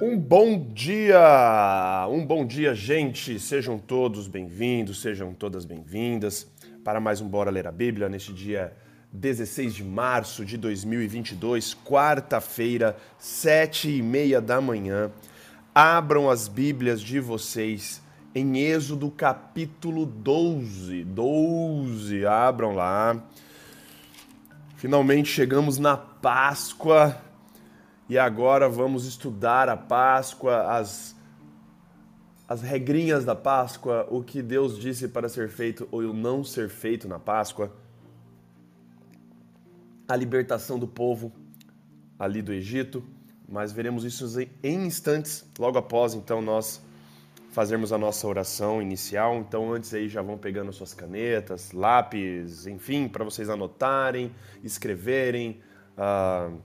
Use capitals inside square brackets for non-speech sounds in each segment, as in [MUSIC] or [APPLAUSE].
Um bom dia! Um bom dia, gente! Sejam todos bem-vindos, sejam todas bem-vindas para mais um Bora Ler a Bíblia neste dia 16 de março de 2022, quarta-feira, sete e meia da manhã. Abram as Bíblias de vocês em Êxodo capítulo 12. 12, abram lá. Finalmente chegamos na Páscoa e agora vamos estudar a Páscoa, as, as regrinhas da Páscoa, o que Deus disse para ser feito ou não ser feito na Páscoa, a libertação do povo ali do Egito, mas veremos isso em instantes, logo após então nós fazermos a nossa oração inicial. Então antes aí já vão pegando suas canetas, lápis, enfim, para vocês anotarem, escreverem. Uh,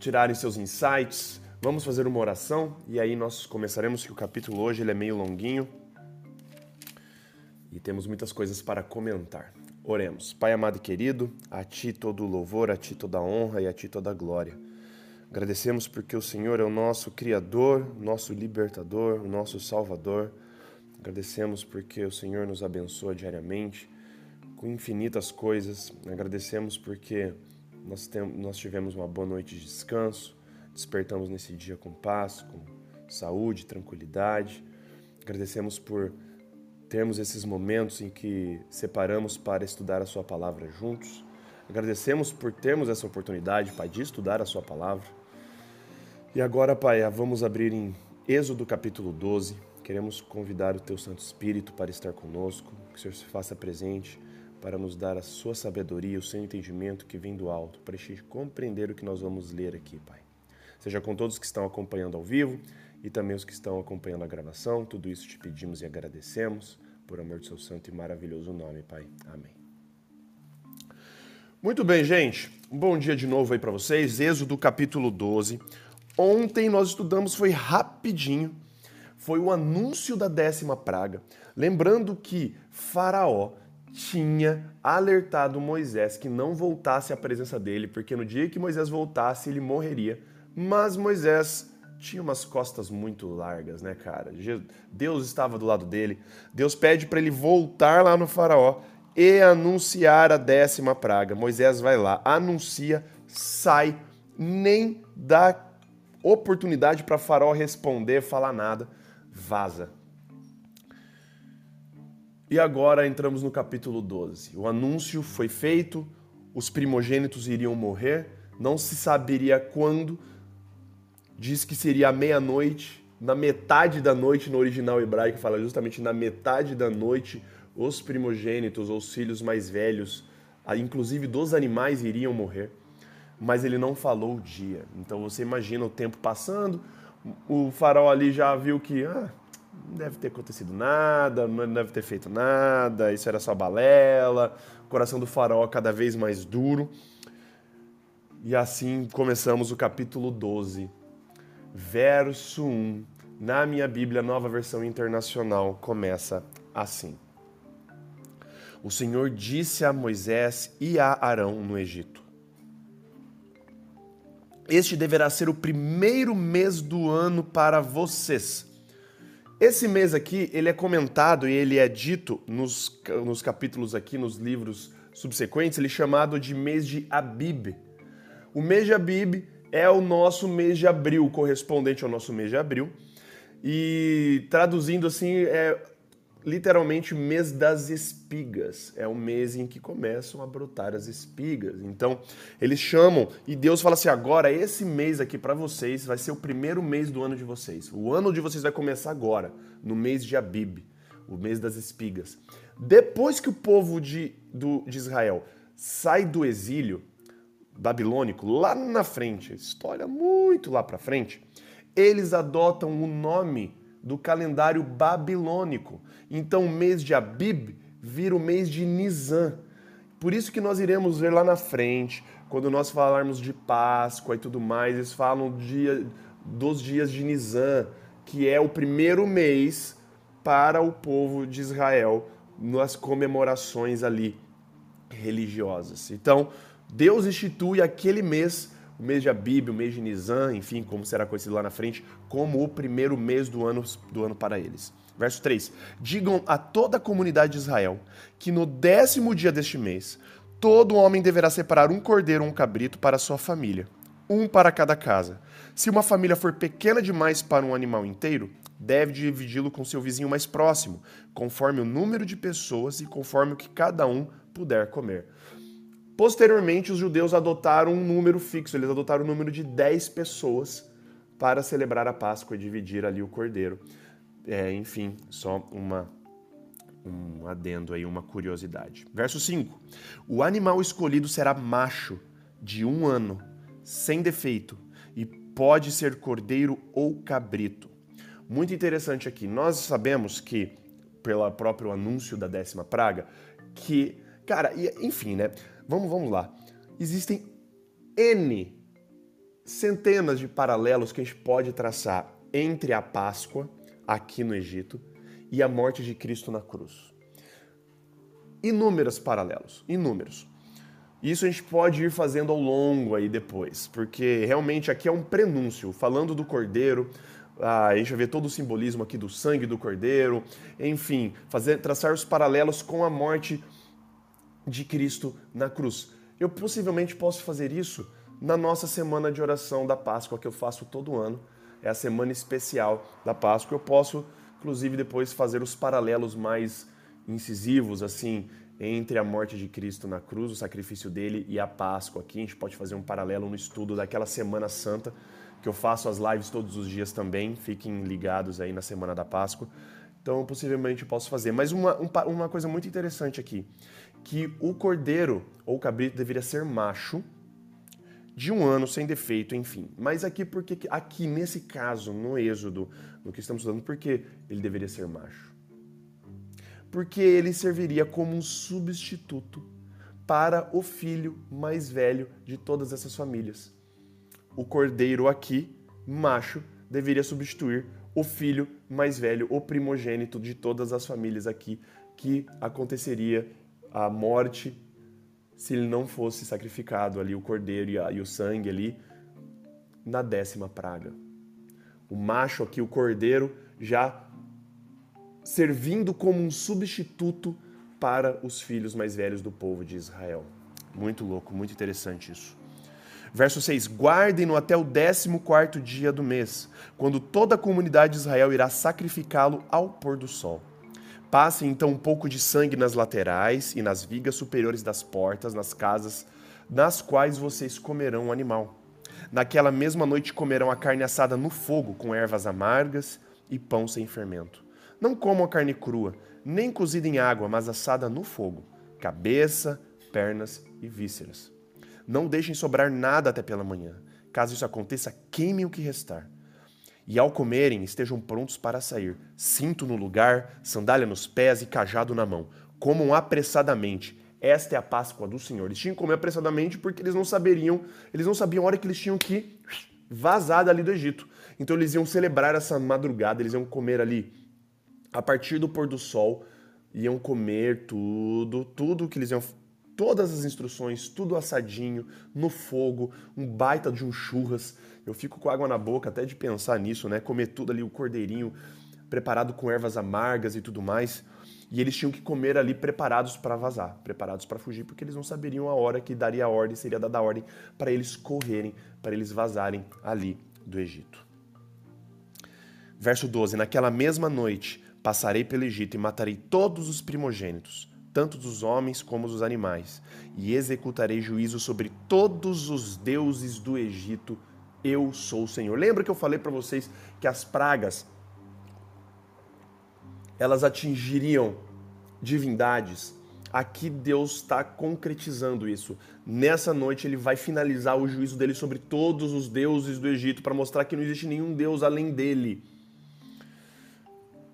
tirarem seus insights. Vamos fazer uma oração e aí nós começaremos que o capítulo hoje ele é meio longuinho e temos muitas coisas para comentar. Oremos. Pai amado e querido, a ti todo louvor, a ti toda honra e a ti toda glória. Agradecemos porque o Senhor é o nosso criador, nosso libertador, o nosso salvador. Agradecemos porque o Senhor nos abençoa diariamente com infinitas coisas. Agradecemos porque nós, tem, nós tivemos uma boa noite de descanso, despertamos nesse dia com paz, com saúde, tranquilidade. Agradecemos por termos esses momentos em que separamos para estudar a Sua palavra juntos. Agradecemos por termos essa oportunidade, Pai, de estudar a Sua palavra. E agora, Pai, vamos abrir em Êxodo capítulo 12. Queremos convidar o Teu Santo Espírito para estar conosco, que o Senhor se faça presente para nos dar a sua sabedoria, o seu entendimento que vem do alto, para compreender o que nós vamos ler aqui, Pai. Seja com todos que estão acompanhando ao vivo e também os que estão acompanhando a gravação, tudo isso te pedimos e agradecemos, por amor do seu santo e maravilhoso nome, Pai. Amém. Muito bem, gente. Um bom dia de novo aí para vocês. Êxodo capítulo 12. Ontem nós estudamos, foi rapidinho, foi o anúncio da décima praga. Lembrando que Faraó tinha alertado Moisés que não voltasse à presença dele, porque no dia que Moisés voltasse, ele morreria. Mas Moisés tinha umas costas muito largas, né, cara? Deus estava do lado dele. Deus pede para ele voltar lá no Faraó e anunciar a décima praga. Moisés vai lá, anuncia, sai, nem dá oportunidade para Faraó responder, falar nada, vaza. E agora entramos no capítulo 12. O anúncio foi feito, os primogênitos iriam morrer, não se saberia quando. Diz que seria meia-noite, na metade da noite, no original hebraico fala justamente na metade da noite, os primogênitos, ou os filhos mais velhos, inclusive dos animais, iriam morrer. Mas ele não falou o dia. Então você imagina o tempo passando, o farol ali já viu que ah, não deve ter acontecido nada, não deve ter feito nada, isso era só balela, o coração do faraó cada vez mais duro. E assim começamos o capítulo 12, verso 1. Na minha Bíblia, nova versão internacional, começa assim: O Senhor disse a Moisés e a Arão no Egito: Este deverá ser o primeiro mês do ano para vocês esse mês aqui, ele é comentado e ele é dito nos, nos capítulos aqui, nos livros subsequentes, ele é chamado de mês de Abib. O mês de Abib é o nosso mês de abril, correspondente ao nosso mês de abril. E traduzindo assim, é literalmente mês das espigas. É o mês em que começam a brotar as espigas. Então, eles chamam e Deus fala assim: agora, esse mês aqui para vocês vai ser o primeiro mês do ano de vocês. O ano de vocês vai começar agora, no mês de Abib, o mês das espigas. Depois que o povo de, do, de Israel sai do exílio babilônico, lá na frente, história muito lá para frente, eles adotam o nome do calendário babilônico. Então o mês de Abib vira o mês de Nisan. Por isso que nós iremos ver lá na frente, quando nós falarmos de Páscoa e tudo mais, eles falam dia, dos dias de Nisan, que é o primeiro mês para o povo de Israel nas comemorações ali religiosas. Então, Deus institui aquele mês o mês de Abib, o mês de Nisan, enfim, como será conhecido lá na frente, como o primeiro mês do ano, do ano para eles. Verso 3: Digam a toda a comunidade de Israel que no décimo dia deste mês, todo homem deverá separar um cordeiro ou um cabrito para sua família, um para cada casa. Se uma família for pequena demais para um animal inteiro, deve dividi-lo com seu vizinho mais próximo, conforme o número de pessoas e conforme o que cada um puder comer. Posteriormente, os judeus adotaram um número fixo, eles adotaram o número de 10 pessoas para celebrar a Páscoa e dividir ali o cordeiro. É, enfim, só uma um adendo aí, uma curiosidade. Verso 5: O animal escolhido será macho, de um ano, sem defeito, e pode ser cordeiro ou cabrito. Muito interessante aqui. Nós sabemos que, pelo próprio anúncio da décima praga, que, cara, enfim, né? Vamos, vamos lá. Existem N centenas de paralelos que a gente pode traçar entre a Páscoa aqui no Egito e a morte de Cristo na cruz. Inúmeros paralelos, inúmeros. Isso a gente pode ir fazendo ao longo aí depois, porque realmente aqui é um prenúncio, falando do Cordeiro, ah, a gente vai ver todo o simbolismo aqui do sangue do Cordeiro, enfim, fazer, traçar os paralelos com a morte de Cristo na cruz. Eu possivelmente posso fazer isso na nossa semana de oração da Páscoa, que eu faço todo ano, é a semana especial da Páscoa. Eu posso, inclusive, depois fazer os paralelos mais incisivos, assim, entre a morte de Cristo na cruz, o sacrifício dele, e a Páscoa. Aqui a gente pode fazer um paralelo no estudo daquela Semana Santa, que eu faço as lives todos os dias também. Fiquem ligados aí na Semana da Páscoa. Então, possivelmente posso fazer. Mas uma, uma coisa muito interessante aqui, que o cordeiro ou cabrito deveria ser macho, de um ano sem defeito, enfim. Mas aqui, porque aqui nesse caso, no Êxodo, no que estamos falando, por que ele deveria ser macho? Porque ele serviria como um substituto para o filho mais velho de todas essas famílias. O cordeiro aqui, macho, deveria substituir o filho mais velho, o primogênito de todas as famílias aqui, que aconteceria a morte se ele não fosse sacrificado ali, o cordeiro e, a, e o sangue ali, na décima praga. O macho aqui, o cordeiro, já servindo como um substituto para os filhos mais velhos do povo de Israel. Muito louco, muito interessante isso. Verso 6: Guardem-no até o décimo quarto dia do mês, quando toda a comunidade de Israel irá sacrificá-lo ao pôr do sol. Passem então um pouco de sangue nas laterais e nas vigas superiores das portas, nas casas nas quais vocês comerão o animal. Naquela mesma noite comerão a carne assada no fogo, com ervas amargas e pão sem fermento. Não comam a carne crua, nem cozida em água, mas assada no fogo, cabeça, pernas e vísceras. Não deixem sobrar nada até pela manhã. Caso isso aconteça, queimem o que restar e ao comerem estejam prontos para sair, cinto no lugar, sandália nos pés e cajado na mão. Comam apressadamente. Esta é a Páscoa do Senhor. Eles tinham que comer apressadamente porque eles não saberiam, eles não sabiam a hora que eles tinham que vazar dali do Egito. Então eles iam celebrar essa madrugada, eles iam comer ali a partir do pôr do sol, iam comer tudo, tudo que eles iam todas as instruções, tudo assadinho, no fogo, um baita de um churras. Eu fico com água na boca até de pensar nisso, né? Comer tudo ali, o cordeirinho preparado com ervas amargas e tudo mais. E eles tinham que comer ali preparados para vazar, preparados para fugir, porque eles não saberiam a hora que daria a ordem, seria dada a ordem para eles correrem, para eles vazarem ali do Egito. Verso 12: Naquela mesma noite passarei pelo Egito e matarei todos os primogênitos, tanto dos homens como dos animais, e executarei juízo sobre todos os deuses do Egito eu sou o Senhor. Lembra que eu falei para vocês que as pragas elas atingiriam divindades? Aqui Deus está concretizando isso. Nessa noite ele vai finalizar o juízo dele sobre todos os deuses do Egito para mostrar que não existe nenhum deus além dele.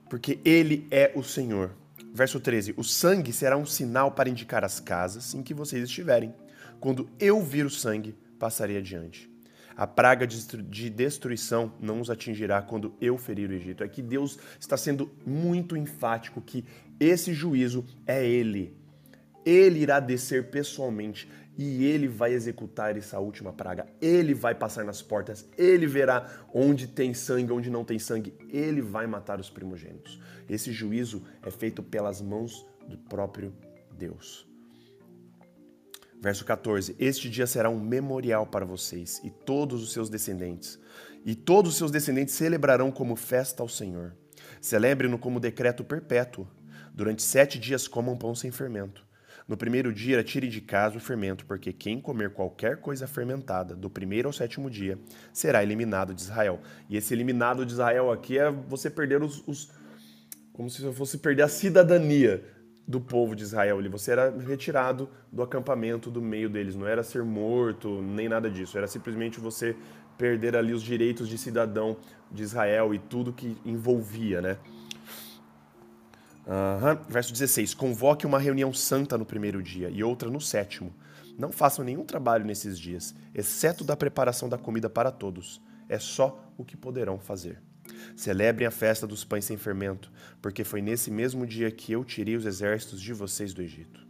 Porque ele é o Senhor. Verso 13: O sangue será um sinal para indicar as casas em que vocês estiverem. Quando eu vir o sangue, passarei adiante. A praga de destruição não os atingirá quando eu ferir o Egito. É que Deus está sendo muito enfático que esse juízo é Ele. Ele irá descer pessoalmente. E ele vai executar essa última praga. Ele vai passar nas portas, ele verá onde tem sangue, onde não tem sangue, ele vai matar os primogênitos. Esse juízo é feito pelas mãos do próprio Deus. Verso 14: Este dia será um memorial para vocês e todos os seus descendentes, e todos os seus descendentes celebrarão como festa ao Senhor. Celebre-no como decreto perpétuo. Durante sete dias comam pão sem fermento. No primeiro dia, tire de casa o fermento, porque quem comer qualquer coisa fermentada, do primeiro ao sétimo dia, será eliminado de Israel. E esse eliminado de Israel aqui é você perder os. os como se fosse perder a cidadania do povo de Israel. Você era retirado do acampamento, do meio deles. Não era ser morto, nem nada disso. Era simplesmente você perder ali os direitos de cidadão de Israel e tudo que envolvia, né? Uhum. Verso 16: Convoque uma reunião santa no primeiro dia e outra no sétimo. Não façam nenhum trabalho nesses dias, exceto da preparação da comida para todos. É só o que poderão fazer. Celebrem a festa dos pães sem fermento, porque foi nesse mesmo dia que eu tirei os exércitos de vocês do Egito.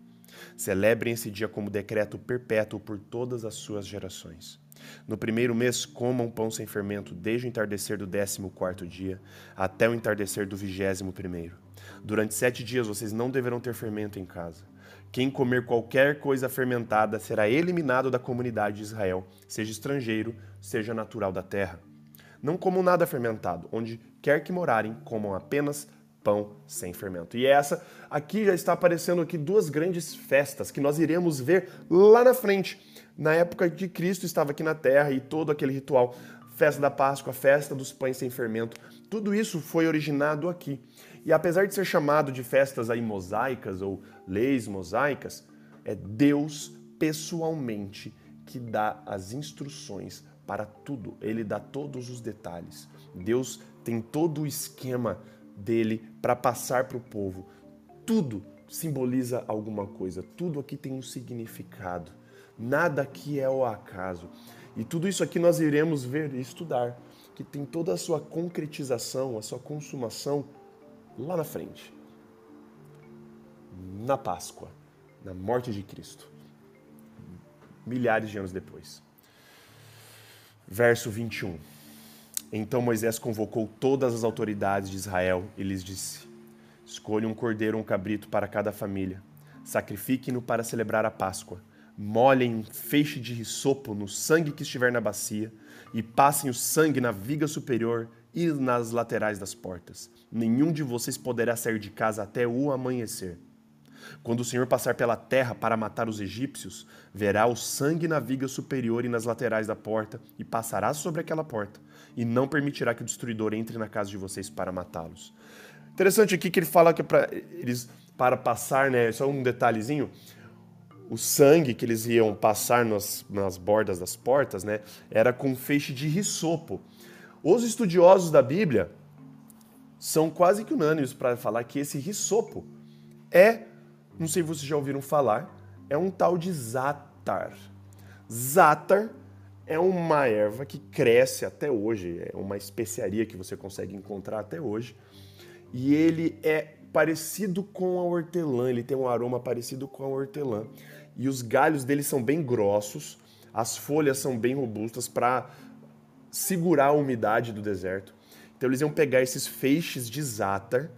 Celebrem esse dia como decreto perpétuo por todas as suas gerações. No primeiro mês, comam pão sem fermento, desde o entardecer do décimo quarto dia até o entardecer do vigésimo primeiro. Durante sete dias vocês não deverão ter fermento em casa. Quem comer qualquer coisa fermentada será eliminado da comunidade de Israel, seja estrangeiro, seja natural da terra. Não comam nada fermentado, onde quer que morarem, comam apenas pão sem fermento. E essa aqui já está aparecendo aqui duas grandes festas que nós iremos ver lá na frente. Na época de Cristo estava aqui na terra e todo aquele ritual, festa da Páscoa, festa dos pães sem fermento, tudo isso foi originado aqui. E apesar de ser chamado de festas aí mosaicas ou leis mosaicas, é Deus pessoalmente que dá as instruções para tudo. Ele dá todos os detalhes. Deus tem todo o esquema dele para passar para o povo. Tudo simboliza alguma coisa. Tudo aqui tem um significado. Nada aqui é o acaso. E tudo isso aqui nós iremos ver e estudar, que tem toda a sua concretização, a sua consumação lá na frente, na Páscoa, na morte de Cristo, milhares de anos depois. Verso 21. Então Moisés convocou todas as autoridades de Israel e lhes disse: Escolha um cordeiro ou um cabrito para cada família, sacrifiquem-no para celebrar a Páscoa. Molhem um feixe de risopo no sangue que estiver na bacia e passem o sangue na viga superior e nas laterais das portas. Nenhum de vocês poderá sair de casa até o amanhecer. Quando o Senhor passar pela terra para matar os egípcios, verá o sangue na viga superior e nas laterais da porta, e passará sobre aquela porta, e não permitirá que o destruidor entre na casa de vocês para matá-los. Interessante aqui que ele fala que é para eles para passar, né? Só um detalhezinho. O sangue que eles iam passar nas, nas bordas das portas, né? Era com feixe de risopo. Os estudiosos da Bíblia são quase que unânimes para falar que esse risopo é, não sei se vocês já ouviram falar, é um tal de zátar. Zátar é uma erva que cresce até hoje, é uma especiaria que você consegue encontrar até hoje. E ele é parecido com a hortelã, ele tem um aroma parecido com a hortelã. E os galhos dele são bem grossos, as folhas são bem robustas para segurar a umidade do deserto. Então eles iam pegar esses feixes de zátar,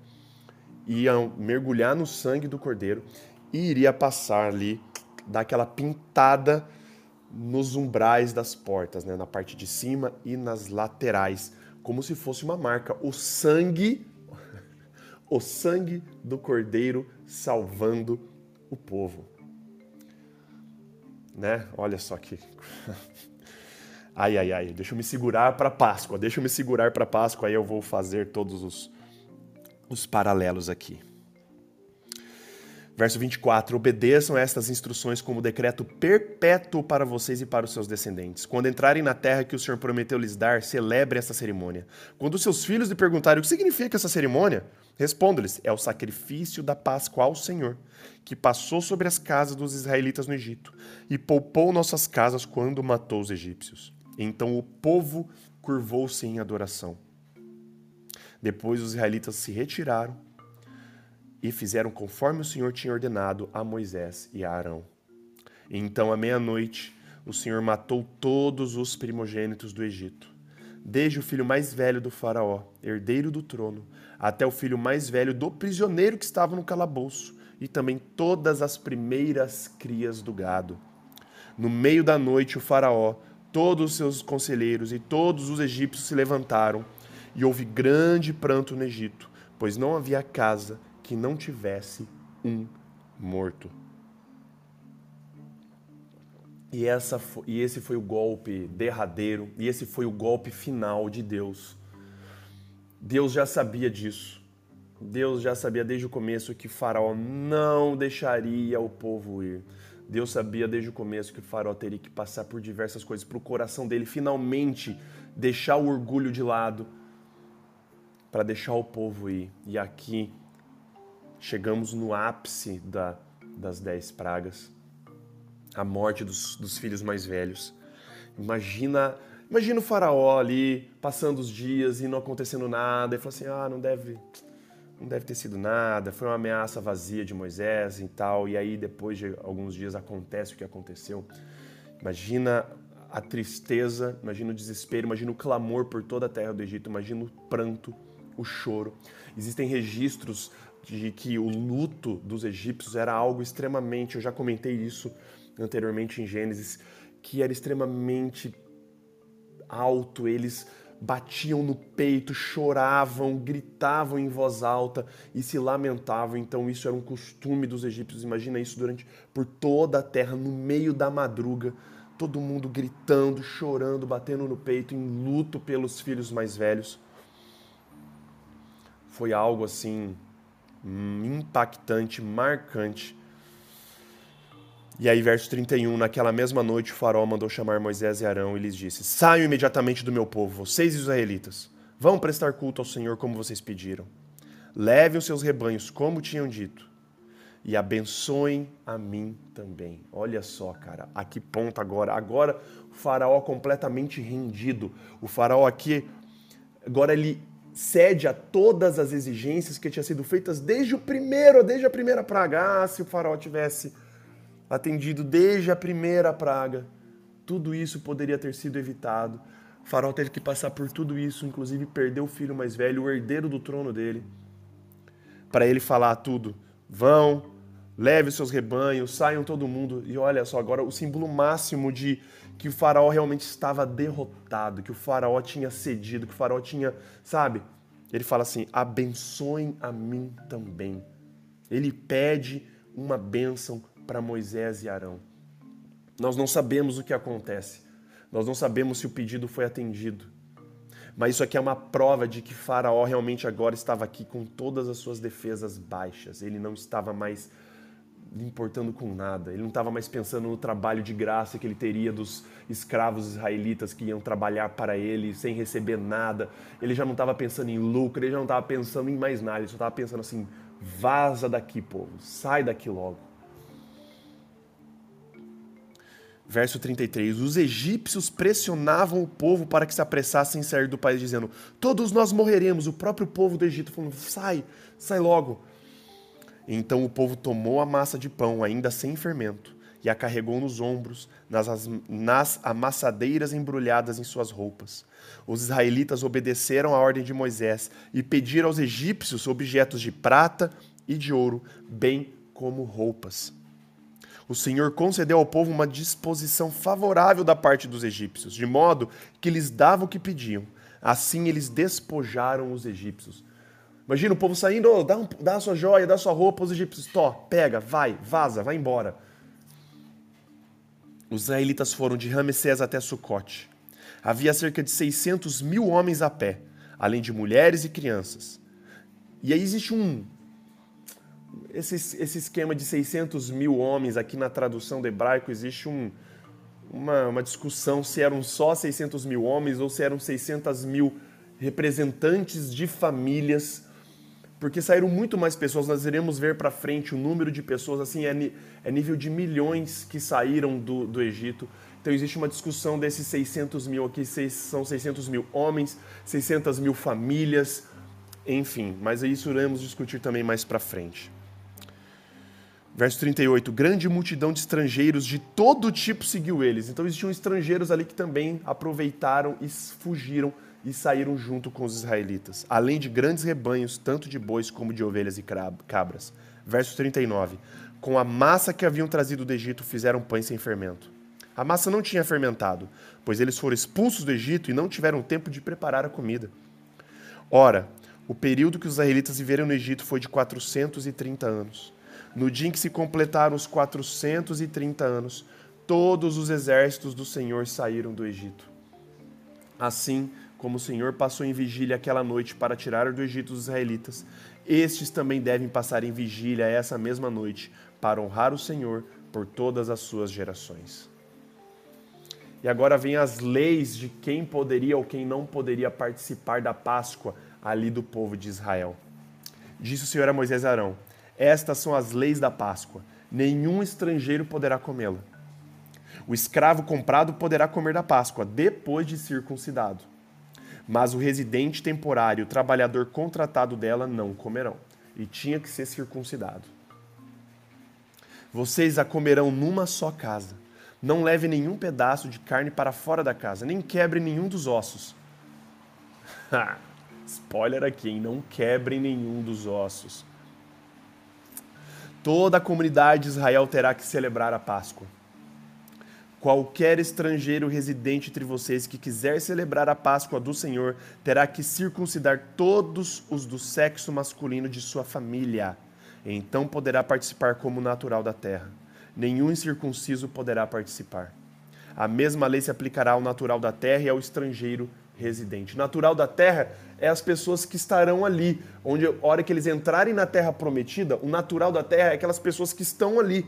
iam mergulhar no sangue do cordeiro e iria passar ali, dar aquela pintada nos umbrais das portas, né? na parte de cima e nas laterais, como se fosse uma marca. O sangue, [LAUGHS] o sangue do cordeiro salvando o povo. Né? Olha só que [LAUGHS] Ai, ai, ai, deixa eu me segurar para Páscoa, deixa eu me segurar para Páscoa, aí eu vou fazer todos os, os paralelos aqui. Verso 24: Obedeçam estas instruções como decreto perpétuo para vocês e para os seus descendentes. Quando entrarem na terra que o Senhor prometeu lhes dar, celebrem esta cerimônia. Quando seus filhos lhe perguntarem o que significa essa cerimônia, responda-lhes: é o sacrifício da Páscoa ao Senhor, que passou sobre as casas dos israelitas no Egito e poupou nossas casas quando matou os egípcios. Então o povo curvou-se em adoração. Depois os israelitas se retiraram e fizeram conforme o Senhor tinha ordenado a Moisés e a Arão. Então, à meia-noite, o Senhor matou todos os primogênitos do Egito, desde o filho mais velho do Faraó, herdeiro do trono, até o filho mais velho do prisioneiro que estava no calabouço, e também todas as primeiras crias do gado. No meio da noite, o Faraó, todos os seus conselheiros e todos os egípcios se levantaram, e houve grande pranto no Egito, pois não havia casa que não tivesse um morto. E, essa, e esse foi o golpe derradeiro, e esse foi o golpe final de Deus. Deus já sabia disso. Deus já sabia desde o começo que Faraó não deixaria o povo ir. Deus sabia desde o começo que o Faraó teria que passar por diversas coisas para o coração dele finalmente deixar o orgulho de lado para deixar o povo ir. E aqui chegamos no ápice da, das dez pragas a morte dos, dos filhos mais velhos. Imagina, imagina o faraó ali passando os dias e não acontecendo nada e fala assim: "Ah, não deve não deve ter sido nada, foi uma ameaça vazia de Moisés e tal". E aí depois de alguns dias acontece o que aconteceu. Imagina a tristeza, imagina o desespero, imagina o clamor por toda a terra do Egito, imagina o pranto, o choro. Existem registros de que o luto dos egípcios era algo extremamente, eu já comentei isso anteriormente em Gênesis, que era extremamente alto, eles batiam no peito, choravam, gritavam em voz alta e se lamentavam. Então isso era um costume dos egípcios. Imagina isso durante por toda a terra, no meio da madruga, todo mundo gritando, chorando, batendo no peito, em luto pelos filhos mais velhos. Foi algo assim impactante, marcante e aí, verso 31, naquela mesma noite o faraó mandou chamar Moisés e Arão e lhes disse: Saiam imediatamente do meu povo, vocês israelitas. Vão prestar culto ao Senhor como vocês pediram. Levem os seus rebanhos como tinham dito. E abençoem a mim também. Olha só, cara, a que ponto agora? Agora o faraó completamente rendido. O faraó aqui, agora ele cede a todas as exigências que tinham sido feitas desde o primeiro, desde a primeira praga. Ah, se o faraó tivesse atendido desde a primeira praga. Tudo isso poderia ter sido evitado. O faraó teve que passar por tudo isso, inclusive perdeu o filho mais velho, o herdeiro do trono dele, para ele falar tudo. Vão, leve seus rebanhos, saiam todo mundo. E olha só, agora o símbolo máximo de que o faraó realmente estava derrotado, que o faraó tinha cedido, que o faraó tinha, sabe? Ele fala assim: abençoem a mim também. Ele pede uma bênção para Moisés e Arão. Nós não sabemos o que acontece. Nós não sabemos se o pedido foi atendido. Mas isso aqui é uma prova de que Faraó realmente agora estava aqui com todas as suas defesas baixas. Ele não estava mais importando com nada. Ele não estava mais pensando no trabalho de graça que ele teria dos escravos israelitas que iam trabalhar para ele sem receber nada. Ele já não estava pensando em lucro, ele já não estava pensando em mais nada. Ele só estava pensando assim: vaza daqui, povo, sai daqui logo. Verso 33: Os egípcios pressionavam o povo para que se apressassem em sair do país, dizendo: Todos nós morreremos. O próprio povo do Egito falando: Sai, sai logo. Então o povo tomou a massa de pão, ainda sem fermento, e a carregou nos ombros, nas, nas amassadeiras embrulhadas em suas roupas. Os israelitas obedeceram à ordem de Moisés e pediram aos egípcios objetos de prata e de ouro, bem como roupas o Senhor concedeu ao povo uma disposição favorável da parte dos egípcios, de modo que lhes dava o que pediam. Assim eles despojaram os egípcios. Imagina o povo saindo, oh, dá, um, dá a sua joia, dá a sua roupa aos egípcios. Tó, pega, vai, vaza, vai embora. Os israelitas foram de Ramsés até Sucote. Havia cerca de 600 mil homens a pé, além de mulheres e crianças. E aí existe um, esse, esse esquema de 600 mil homens, aqui na tradução do hebraico, existe um, uma, uma discussão se eram só 600 mil homens ou se eram 600 mil representantes de famílias, porque saíram muito mais pessoas. Nós iremos ver para frente o número de pessoas, assim, é, é nível de milhões que saíram do, do Egito. Então existe uma discussão desses 600 mil aqui, são 600 mil homens, 600 mil famílias, enfim, mas isso iremos discutir também mais para frente. Verso 38, grande multidão de estrangeiros de todo tipo seguiu eles. Então existiam estrangeiros ali que também aproveitaram e fugiram e saíram junto com os israelitas, além de grandes rebanhos, tanto de bois como de ovelhas e cabras. Verso 39, com a massa que haviam trazido do Egito fizeram pães sem fermento. A massa não tinha fermentado, pois eles foram expulsos do Egito e não tiveram tempo de preparar a comida. Ora, o período que os israelitas viveram no Egito foi de 430 anos. No dia em que se completaram os 430 anos, todos os exércitos do Senhor saíram do Egito. Assim como o Senhor passou em vigília aquela noite para tirar do Egito os israelitas, estes também devem passar em vigília essa mesma noite para honrar o Senhor por todas as suas gerações. E agora vem as leis de quem poderia ou quem não poderia participar da Páscoa ali do povo de Israel. Disse o Senhor a Moisés Arão: Estas são as leis da Páscoa. Nenhum estrangeiro poderá comê-la. O escravo comprado poderá comer da Páscoa depois de circuncidado. Mas o residente temporário, o trabalhador contratado dela, não comerão. E tinha que ser circuncidado. Vocês a comerão numa só casa. Não leve nenhum pedaço de carne para fora da casa, nem quebre nenhum dos ossos. [LAUGHS] Spoiler aqui, hein? não quebrem nenhum dos ossos. Toda a comunidade de Israel terá que celebrar a Páscoa. Qualquer estrangeiro residente entre vocês que quiser celebrar a Páscoa do Senhor terá que circuncidar todos os do sexo masculino de sua família. Então poderá participar como natural da terra. Nenhum incircunciso poderá participar. A mesma lei se aplicará ao natural da terra e ao estrangeiro residente. Natural da terra é as pessoas que estarão ali, onde a hora que eles entrarem na terra prometida, o natural da terra é aquelas pessoas que estão ali.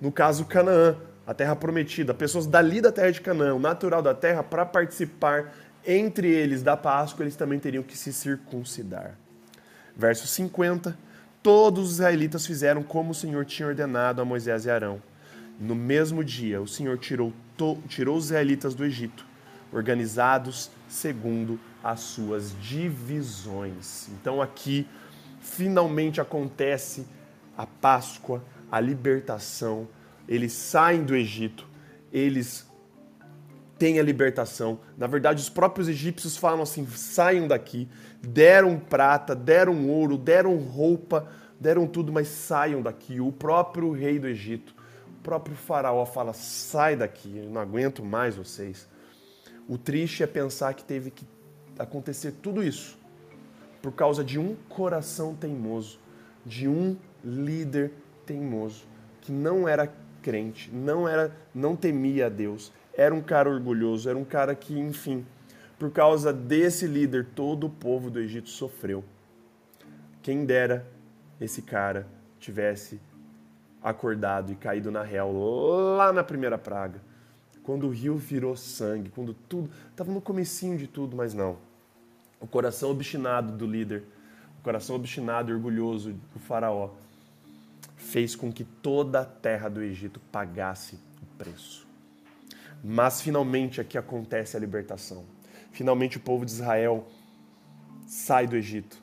No caso, Canaã, a terra prometida, pessoas dali da terra de Canaã, o natural da terra, para participar entre eles da Páscoa, eles também teriam que se circuncidar. Verso 50. Todos os israelitas fizeram como o Senhor tinha ordenado a Moisés e Arão. No mesmo dia, o Senhor tirou, tirou os israelitas do Egito organizados segundo as suas divisões. Então aqui finalmente acontece a Páscoa, a libertação. Eles saem do Egito, eles têm a libertação. Na verdade, os próprios egípcios falam assim: saiam daqui. Deram prata, deram ouro, deram roupa, deram tudo, mas saiam daqui. O próprio rei do Egito, o próprio faraó fala: sai daqui, eu não aguento mais vocês. O triste é pensar que teve que acontecer tudo isso por causa de um coração teimoso, de um líder teimoso que não era crente, não era, não temia a Deus, era um cara orgulhoso, era um cara que, enfim, por causa desse líder, todo o povo do Egito sofreu. Quem dera esse cara tivesse acordado e caído na real lá na primeira praga quando o rio virou sangue, quando tudo estava no comecinho de tudo, mas não. O coração obstinado do líder, o coração obstinado e orgulhoso do faraó fez com que toda a terra do Egito pagasse o preço. Mas finalmente aqui acontece a libertação. Finalmente o povo de Israel sai do Egito.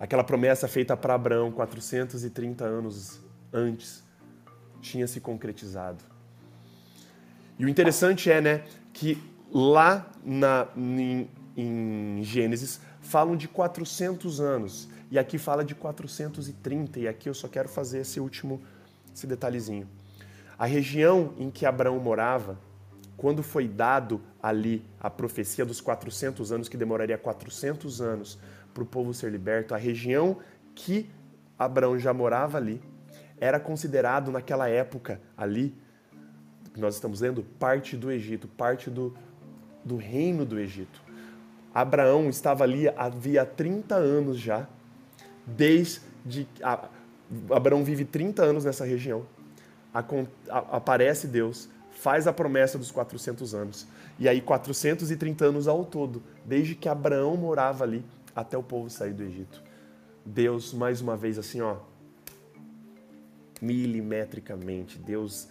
Aquela promessa feita para Abraão 430 anos antes tinha se concretizado. E o interessante é, né, que lá na, em, em Gênesis falam de 400 anos e aqui fala de 430 e aqui eu só quero fazer esse último esse detalhezinho. A região em que Abraão morava, quando foi dado ali a profecia dos 400 anos, que demoraria 400 anos para o povo ser liberto, a região que Abraão já morava ali, era considerado naquela época ali nós estamos lendo, parte do Egito, parte do, do reino do Egito. Abraão estava ali havia 30 anos já, desde. A, Abraão vive 30 anos nessa região. A, a, aparece Deus, faz a promessa dos 400 anos. E aí, 430 anos ao todo, desde que Abraão morava ali até o povo sair do Egito. Deus, mais uma vez, assim, ó, milimetricamente, Deus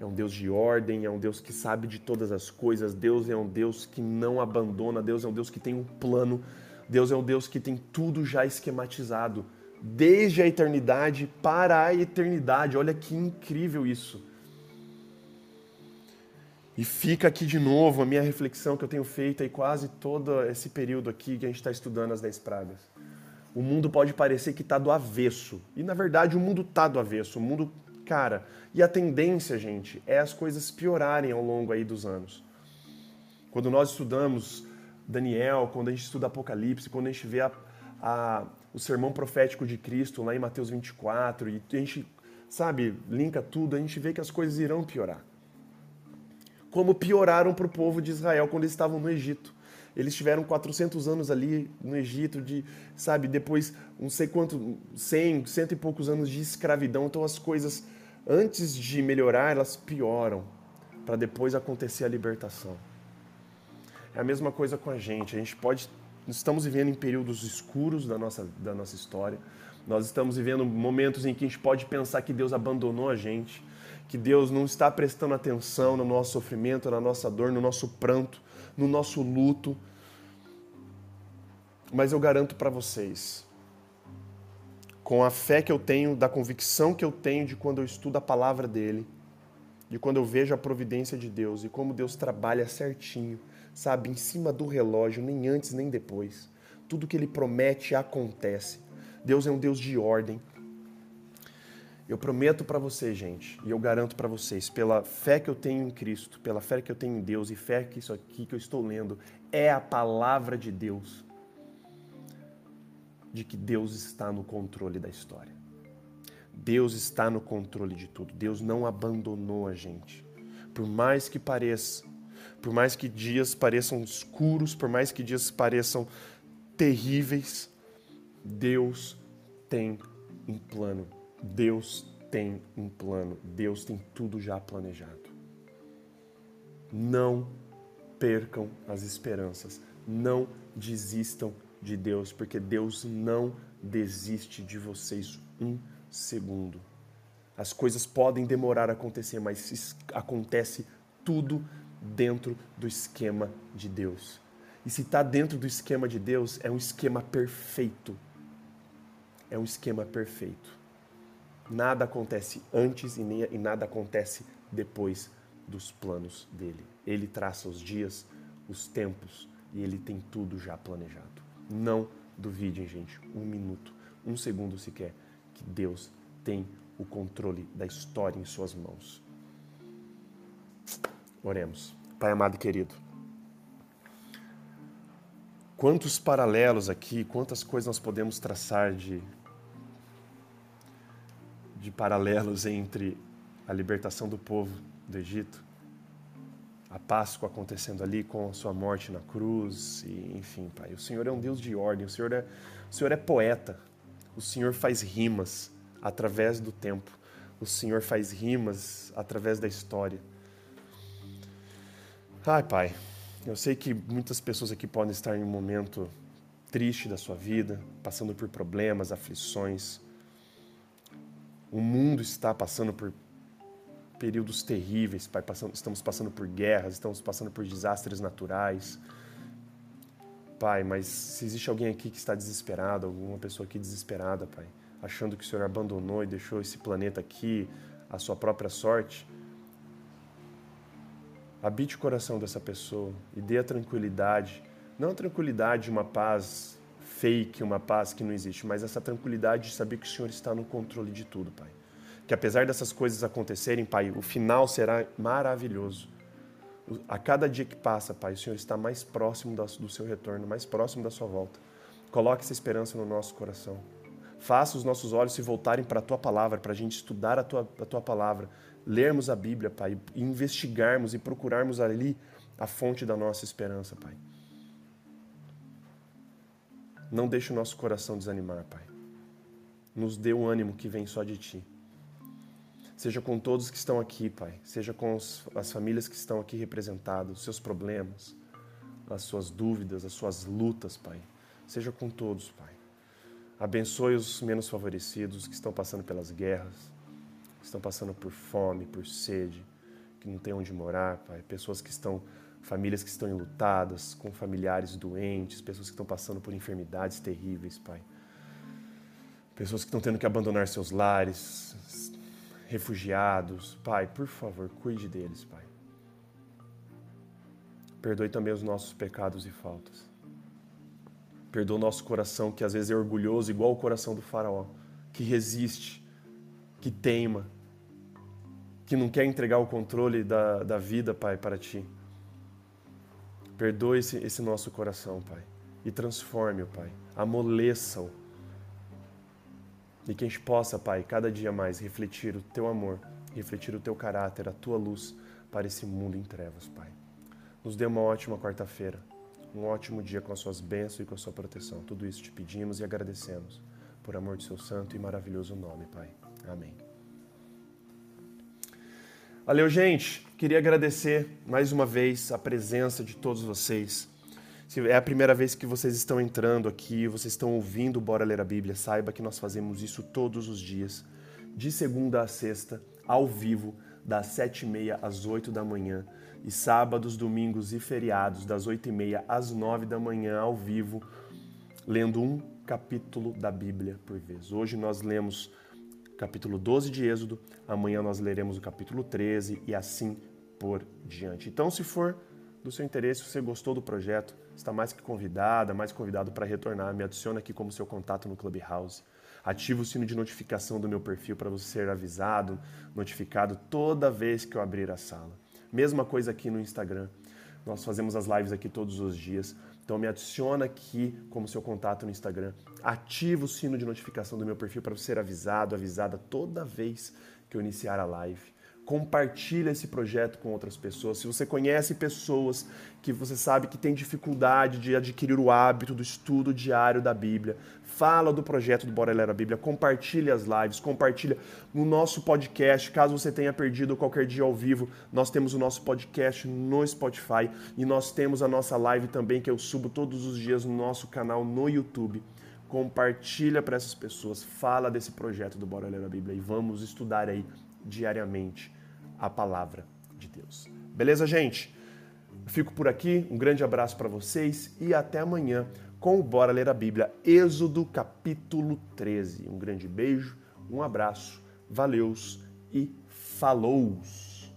é um Deus de ordem, é um Deus que sabe de todas as coisas, Deus é um Deus que não abandona, Deus é um Deus que tem um plano, Deus é um Deus que tem tudo já esquematizado desde a eternidade para a eternidade. Olha que incrível isso. E fica aqui de novo a minha reflexão que eu tenho feito aí quase todo esse período aqui que a gente está estudando as 10 pragas. O mundo pode parecer que está do avesso. E na verdade o mundo está do avesso. O mundo, cara, e a tendência, gente, é as coisas piorarem ao longo aí dos anos. Quando nós estudamos Daniel, quando a gente estuda Apocalipse, quando a gente vê a, a, o sermão profético de Cristo lá em Mateus 24, e a gente, sabe, linka tudo, a gente vê que as coisas irão piorar. Como pioraram para o povo de Israel quando eles estavam no Egito. Eles tiveram 400 anos ali no Egito, de, sabe, depois, não sei quanto, 100, cento e poucos anos de escravidão. Então as coisas, antes de melhorar, elas pioram, para depois acontecer a libertação. É a mesma coisa com a gente. A gente pode. Estamos vivendo em períodos escuros da nossa, da nossa história. Nós estamos vivendo momentos em que a gente pode pensar que Deus abandonou a gente, que Deus não está prestando atenção no nosso sofrimento, na nossa dor, no nosso pranto, no nosso luto. Mas eu garanto para vocês, com a fé que eu tenho, da convicção que eu tenho de quando eu estudo a palavra dele, de quando eu vejo a providência de Deus e como Deus trabalha certinho, sabe, em cima do relógio, nem antes nem depois. Tudo que ele promete acontece. Deus é um Deus de ordem. Eu prometo para você, gente, e eu garanto para vocês, pela fé que eu tenho em Cristo, pela fé que eu tenho em Deus e fé que isso aqui que eu estou lendo é a palavra de Deus, de que Deus está no controle da história. Deus está no controle de tudo. Deus não abandonou a gente. Por mais que pareça, por mais que dias pareçam escuros, por mais que dias pareçam terríveis, Deus tem um plano. Deus tem um plano. Deus tem tudo já planejado. Não percam as esperanças. Não desistam de Deus, porque Deus não desiste de vocês um segundo. As coisas podem demorar a acontecer, mas acontece tudo dentro do esquema de Deus. E se está dentro do esquema de Deus, é um esquema perfeito. É um esquema perfeito. Nada acontece antes e, nem, e nada acontece depois dos planos dele. Ele traça os dias, os tempos e ele tem tudo já planejado. Não duvidem, gente, um minuto, um segundo sequer, que Deus tem o controle da história em suas mãos. Oremos. Pai amado e querido, quantos paralelos aqui, quantas coisas nós podemos traçar de, de paralelos entre a libertação do povo do Egito, a Páscoa acontecendo ali com a sua morte na cruz, e, enfim, Pai. O Senhor é um Deus de ordem, o Senhor é, o Senhor é poeta, o Senhor faz rimas através do tempo, o Senhor faz rimas através da história. Ai, Pai, eu sei que muitas pessoas aqui podem estar em um momento triste da sua vida, passando por problemas, aflições. O mundo está passando por períodos terríveis, Pai. estamos passando por guerras, estamos passando por desastres naturais. Pai, mas se existe alguém aqui que está desesperado, alguma pessoa aqui desesperada, Pai, achando que o Senhor abandonou e deixou esse planeta aqui à sua própria sorte, habite o coração dessa pessoa e dê a tranquilidade, não a tranquilidade, uma paz fake, uma paz que não existe, mas essa tranquilidade de saber que o Senhor está no controle de tudo, Pai. Que apesar dessas coisas acontecerem, Pai, o final será maravilhoso. A cada dia que passa, Pai, o Senhor está mais próximo do seu retorno, mais próximo da sua volta. Coloque essa esperança no nosso coração. Faça os nossos olhos se voltarem para a tua palavra, para a gente estudar a tua, a tua palavra, lermos a Bíblia, Pai, investigarmos e procurarmos ali a fonte da nossa esperança, Pai. Não deixe o nosso coração desanimar, Pai. Nos dê o ânimo que vem só de Ti. Seja com todos que estão aqui, Pai. Seja com os, as famílias que estão aqui representadas, os seus problemas, as suas dúvidas, as suas lutas, Pai. Seja com todos, Pai. Abençoe os menos favorecidos que estão passando pelas guerras, que estão passando por fome, por sede, que não têm onde morar, Pai. Pessoas que estão, famílias que estão enlutadas, com familiares doentes, pessoas que estão passando por enfermidades terríveis, Pai. pessoas que estão tendo que abandonar seus lares, refugiados. Pai, por favor, cuide deles, Pai. Perdoe também os nossos pecados e faltas. Perdoa o nosso coração, que às vezes é orgulhoso, igual o coração do Faraó, que resiste, que teima, que não quer entregar o controle da, da vida, Pai, para Ti. Perdoe esse, esse nosso coração, Pai, e transforme-o, Pai. Amoleça-o. E que a gente possa, Pai, cada dia mais refletir o Teu amor, refletir o Teu caráter, a Tua luz para esse mundo em trevas, Pai. Nos dê uma ótima quarta-feira, um ótimo dia com as Suas bênçãos e com a Sua proteção. Tudo isso te pedimos e agradecemos, por amor de Seu santo e maravilhoso nome, Pai. Amém. Valeu, gente. Queria agradecer mais uma vez a presença de todos vocês. Se é a primeira vez que vocês estão entrando aqui, vocês estão ouvindo Bora Ler a Bíblia, saiba que nós fazemos isso todos os dias, de segunda a sexta, ao vivo, das sete e meia às oito da manhã, e sábados, domingos e feriados, das oito e meia às nove da manhã, ao vivo, lendo um capítulo da Bíblia por vez. Hoje nós lemos capítulo 12 de Êxodo, amanhã nós leremos o capítulo 13 e assim por diante. Então, se for do seu interesse, se você gostou do projeto, está mais que convidada, mais convidado para retornar, me adiciona aqui como seu contato no Clubhouse. Ativa o sino de notificação do meu perfil para você ser avisado, notificado toda vez que eu abrir a sala. Mesma coisa aqui no Instagram. Nós fazemos as lives aqui todos os dias. Então me adiciona aqui como seu contato no Instagram. Ativa o sino de notificação do meu perfil para ser avisado, avisada toda vez que eu iniciar a live. Compartilha esse projeto com outras pessoas. Se você conhece pessoas que você sabe que tem dificuldade de adquirir o hábito do estudo diário da Bíblia, fala do projeto do Bora Ler a Bíblia, compartilha as lives, compartilha no nosso podcast. Caso você tenha perdido qualquer dia ao vivo, nós temos o nosso podcast no Spotify e nós temos a nossa live também que eu subo todos os dias no nosso canal no YouTube. Compartilha para essas pessoas, fala desse projeto do Bora Ler a Bíblia e vamos estudar aí diariamente a palavra de Deus. Beleza, gente? Fico por aqui, um grande abraço para vocês e até amanhã com o Bora Ler a Bíblia, Êxodo capítulo 13. Um grande beijo, um abraço, valeus e falous!